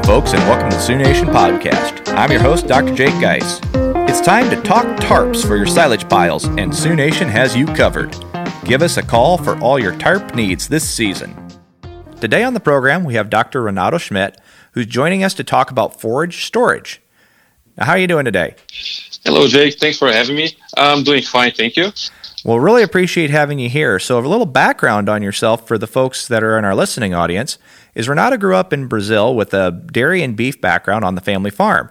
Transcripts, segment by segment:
folks, and welcome to the Sioux Nation Podcast. I'm your host, Dr. Jake Geis. It's time to talk tarps for your silage piles, and Sioux Nation has you covered. Give us a call for all your tarp needs this season. Today on the program, we have Dr. Renato Schmidt, who's joining us to talk about forage storage. Now, how are you doing today? Hello, Jake. Thanks for having me. I'm doing fine, thank you. Well, really appreciate having you here. So, a little background on yourself for the folks that are in our listening audience is Renato grew up in Brazil with a dairy and beef background on the family farm.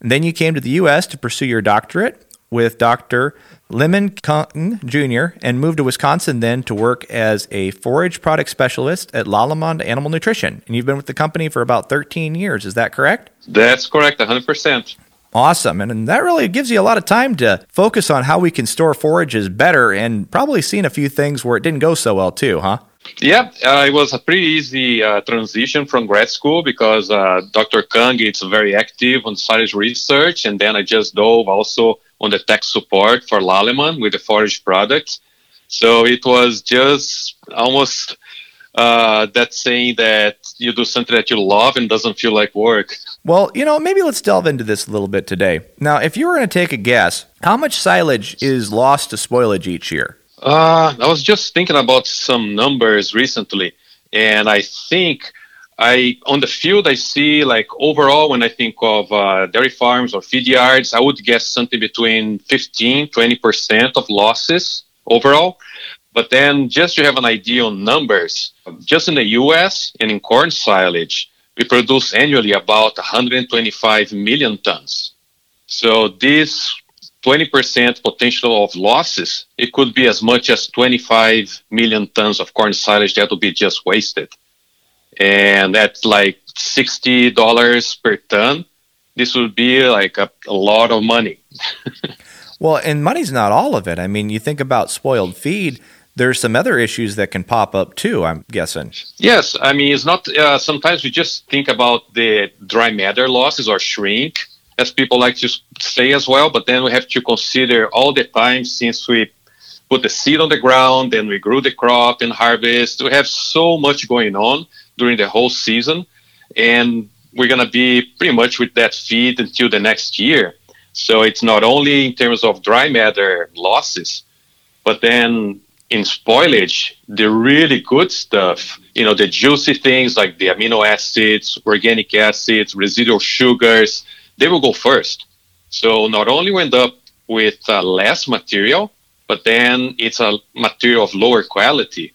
And then you came to the U.S. to pursue your doctorate with Dr. Limin Kung Jr. and moved to Wisconsin then to work as a forage product specialist at Lallemand Animal Nutrition. And you've been with the company for about 13 years. Is that correct? That's correct, 100%. Awesome. And, and that really gives you a lot of time to focus on how we can store forages better and probably seen a few things where it didn't go so well too, huh? Yeah, uh, it was a pretty easy uh, transition from grad school because uh, Dr. Kung is very active on silage research, and then I just dove also on the tech support for Lallemand with the forage products. So it was just almost uh, that saying that you do something that you love and doesn't feel like work. Well, you know, maybe let's delve into this a little bit today. Now, if you were going to take a guess, how much silage is lost to spoilage each year? Uh, I was just thinking about some numbers recently, and I think I on the field I see like overall when I think of uh, dairy farms or feed yards, I would guess something between 15 20 percent of losses overall. But then just to have an idea on numbers, just in the U.S. and in corn silage, we produce annually about 125 million tons. So this 20% potential of losses, it could be as much as 25 million tons of corn silage that would be just wasted. And at like $60 per ton, this would be like a, a lot of money. well, and money's not all of it. I mean, you think about spoiled feed, there's some other issues that can pop up too, I'm guessing. Yes. I mean, it's not, uh, sometimes we just think about the dry matter losses or shrink as people like to say as well. But then we have to consider all the time since we put the seed on the ground and we grew the crop and harvest. We have so much going on during the whole season, and we're gonna be pretty much with that feed until the next year. So it's not only in terms of dry matter losses, but then in spoilage, the really good stuff, you know, the juicy things like the amino acids, organic acids, residual sugars, they will go first. So not only we end up with uh, less material, but then it's a material of lower quality.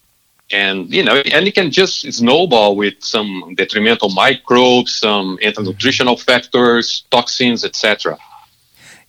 And, you know, and it can just snowball with some detrimental microbes, some anti-nutritional factors, toxins, etc.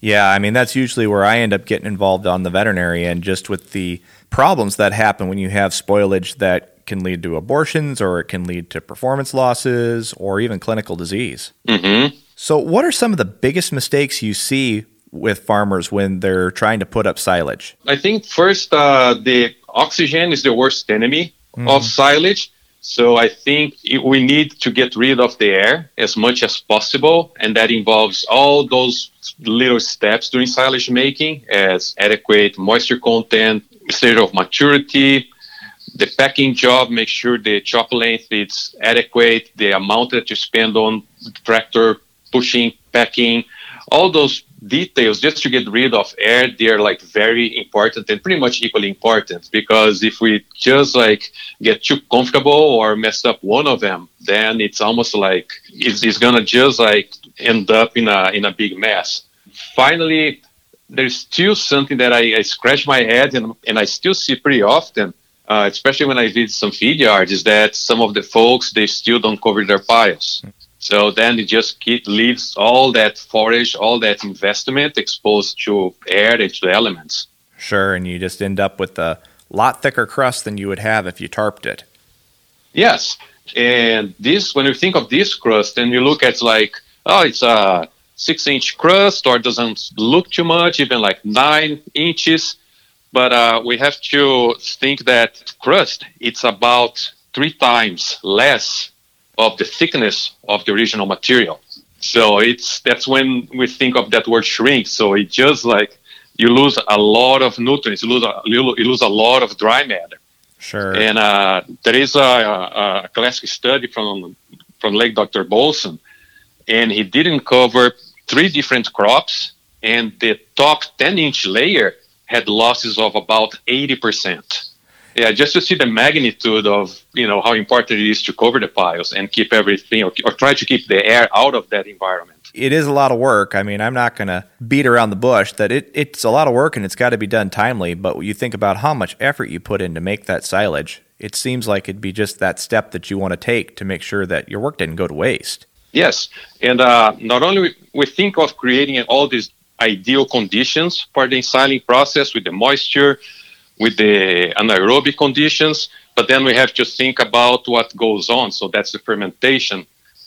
Yeah, I mean, that's usually where I end up getting involved on the veterinary end, just with the problems that happen when you have spoilage that can lead to abortions or it can lead to performance losses or even clinical disease. Mm-hmm. So, what are some of the biggest mistakes you see with farmers when they're trying to put up silage? I think first, uh, the oxygen is the worst enemy mm. of silage. So I think it, we need to get rid of the air as much as possible, and that involves all those little steps during silage making, as adequate moisture content, state of maturity, the packing job, make sure the chop length is adequate, the amount that you spend on tractor pushing, packing, all those details just to get rid of air they're like very important and pretty much equally important because if we just like get too comfortable or mess up one of them then it's almost like it's, it's gonna just like end up in a in a big mess. Finally there's still something that I, I scratch my head and, and i still see pretty often uh, especially when i visit some feed yards is that some of the folks they still don't cover their piles so then it just keep, leaves all that forage, all that investment exposed to air and to elements. Sure, and you just end up with a lot thicker crust than you would have if you tarped it. Yes, and this when you think of this crust, and you look at like, oh, it's a six-inch crust, or it doesn't look too much, even like nine inches. But uh, we have to think that crust it's about three times less of the thickness of the original material. So it's that's when we think of that word shrink. So it just like you lose a lot of nutrients, you lose a, you lose a lot of dry matter. Sure. And uh, there is a, a, classic study from from late Dr. Bolsen and he didn't cover three different crops, and the top 10 inch layer had losses of about 80%. Yeah, just to see the magnitude of you know how important it is to cover the piles and keep everything, or, or try to keep the air out of that environment. It is a lot of work. I mean, I'm not going to beat around the bush that it, it's a lot of work and it's got to be done timely. But you think about how much effort you put in to make that silage, it seems like it'd be just that step that you want to take to make sure that your work didn't go to waste. Yes, and uh, not only we think of creating all these ideal conditions for the ensiling process with the moisture, with the anaerobic conditions, but then we have to think about what goes on. So that's the fermentation,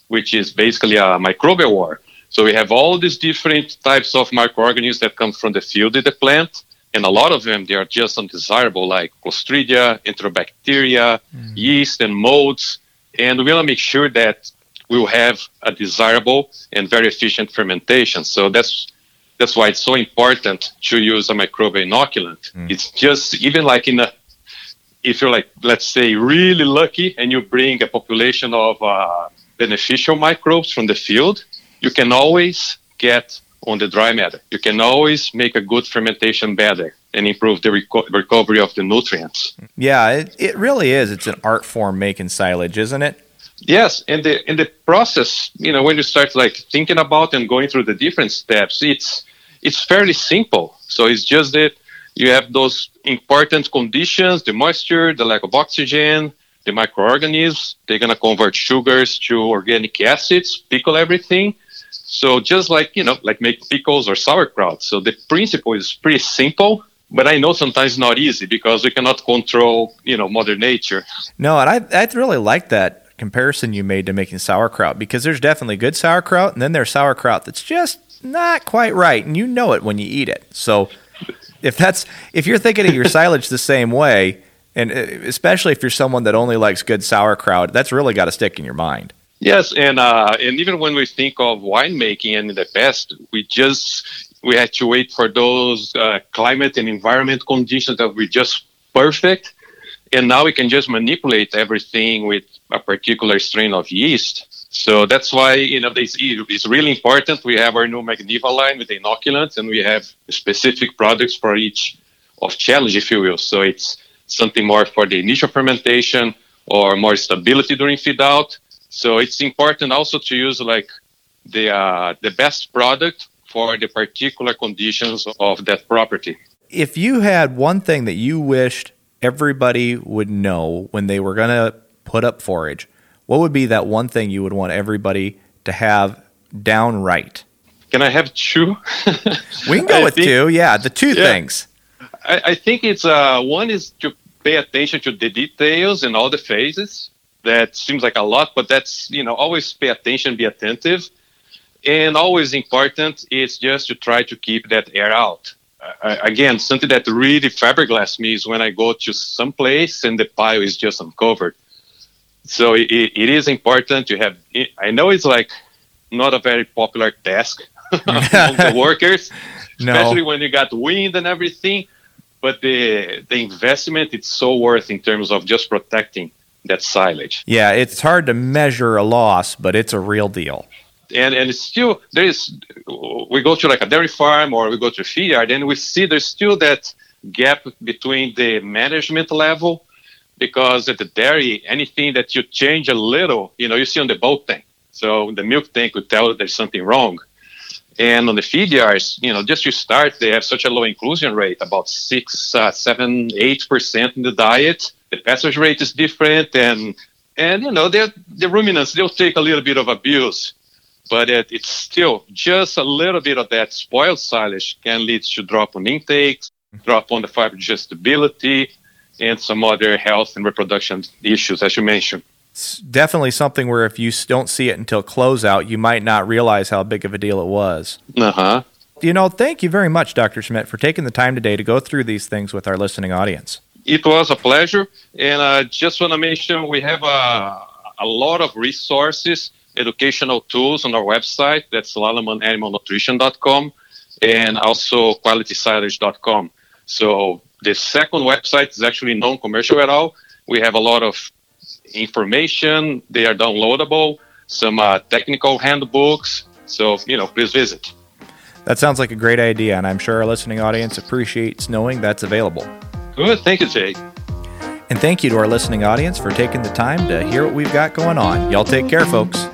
which is basically a microbial war. So we have all these different types of microorganisms that come from the field of the plant, and a lot of them they are just undesirable, like Clostridia, Enterobacteria, mm. yeast, and molds. And we want to make sure that we will have a desirable and very efficient fermentation. So that's that's why it's so important to use a microbial inoculant. Mm. It's just even like in a if you're like let's say really lucky and you bring a population of uh, beneficial microbes from the field, you can always get on the dry matter. You can always make a good fermentation better and improve the reco- recovery of the nutrients. Yeah, it, it really is. It's an art form making silage, isn't it? Yes, and the in the process, you know, when you start like thinking about and going through the different steps, it's it's fairly simple. So it's just that you have those important conditions: the moisture, the lack of oxygen, the microorganisms. They're gonna convert sugars to organic acids, pickle everything. So just like you know, like make pickles or sauerkraut. So the principle is pretty simple, but I know sometimes not easy because we cannot control, you know, Mother Nature. No, and I I really like that comparison you made to making sauerkraut because there's definitely good sauerkraut and then there's sauerkraut that's just not quite right and you know it when you eat it. So if that's if you're thinking of your silage the same way and uh, especially if you're someone that only likes good sauerkraut, that's really got to stick in your mind. Yes, and uh, and even when we think of winemaking and the best, we just we had to wait for those uh, climate and environment conditions that were just perfect and now we can just manipulate everything with a particular strain of yeast. So that's why you know it's really important. We have our new Magniva line with the inoculants, and we have specific products for each of challenge, if you will. So it's something more for the initial fermentation or more stability during feed out. So it's important also to use like the uh, the best product for the particular conditions of that property. If you had one thing that you wished everybody would know when they were going to put up forage, what would be that one thing you would want everybody to have downright? Can I have two? we can go with think, two. Yeah, the two yeah, things. I, I, think it's uh, one is to pay attention to the details and all the phases. That seems like a lot, but that's you know always pay attention, be attentive, and always important is just to try to keep that air out again, something that really fiberglass me is when I go to some place and the pile is just uncovered. So it, it is important to have. I know it's like not a very popular task among the workers, especially when you got wind and everything. But the the investment it's so worth in terms of just protecting that silage. Yeah, it's hard to measure a loss, but it's a real deal and and it's still there is we go to like a dairy farm or we go to a feed yard and we see there's still that gap between the management level because at the dairy anything that you change a little you know you see on the boat tank. So the milk tank would tell there's something wrong. And on the feed yards you know just to start they have such a low inclusion rate about six uh, seven eight percent in the diet. The passage rate is different and and you know the ruminants they'll take a little bit of abuse. But it, it's still just a little bit of that spoiled silage can lead to drop on intakes, drop on the fiber digestibility, and some other health and reproduction issues, as you mentioned. It's definitely something where if you don't see it until closeout, you might not realize how big of a deal it was. Uh huh. You know, thank you very much, Dr. Schmidt, for taking the time today to go through these things with our listening audience. It was a pleasure. And I uh, just want to mention we have a, a lot of resources educational tools on our website. That's lallemand.animalnutrition.com and also qualitysilage.com. So the second website is actually non-commercial at all. We have a lot of information. They are downloadable. some uh, technical handbooks. So, you know, please visit. That sounds like a great idea, and I'm sure our listening audience appreciates knowing that's available. Good. Thank you, Jay. And thank you to our listening audience for taking the time to hear what we've got going on. Y'all take care, folks.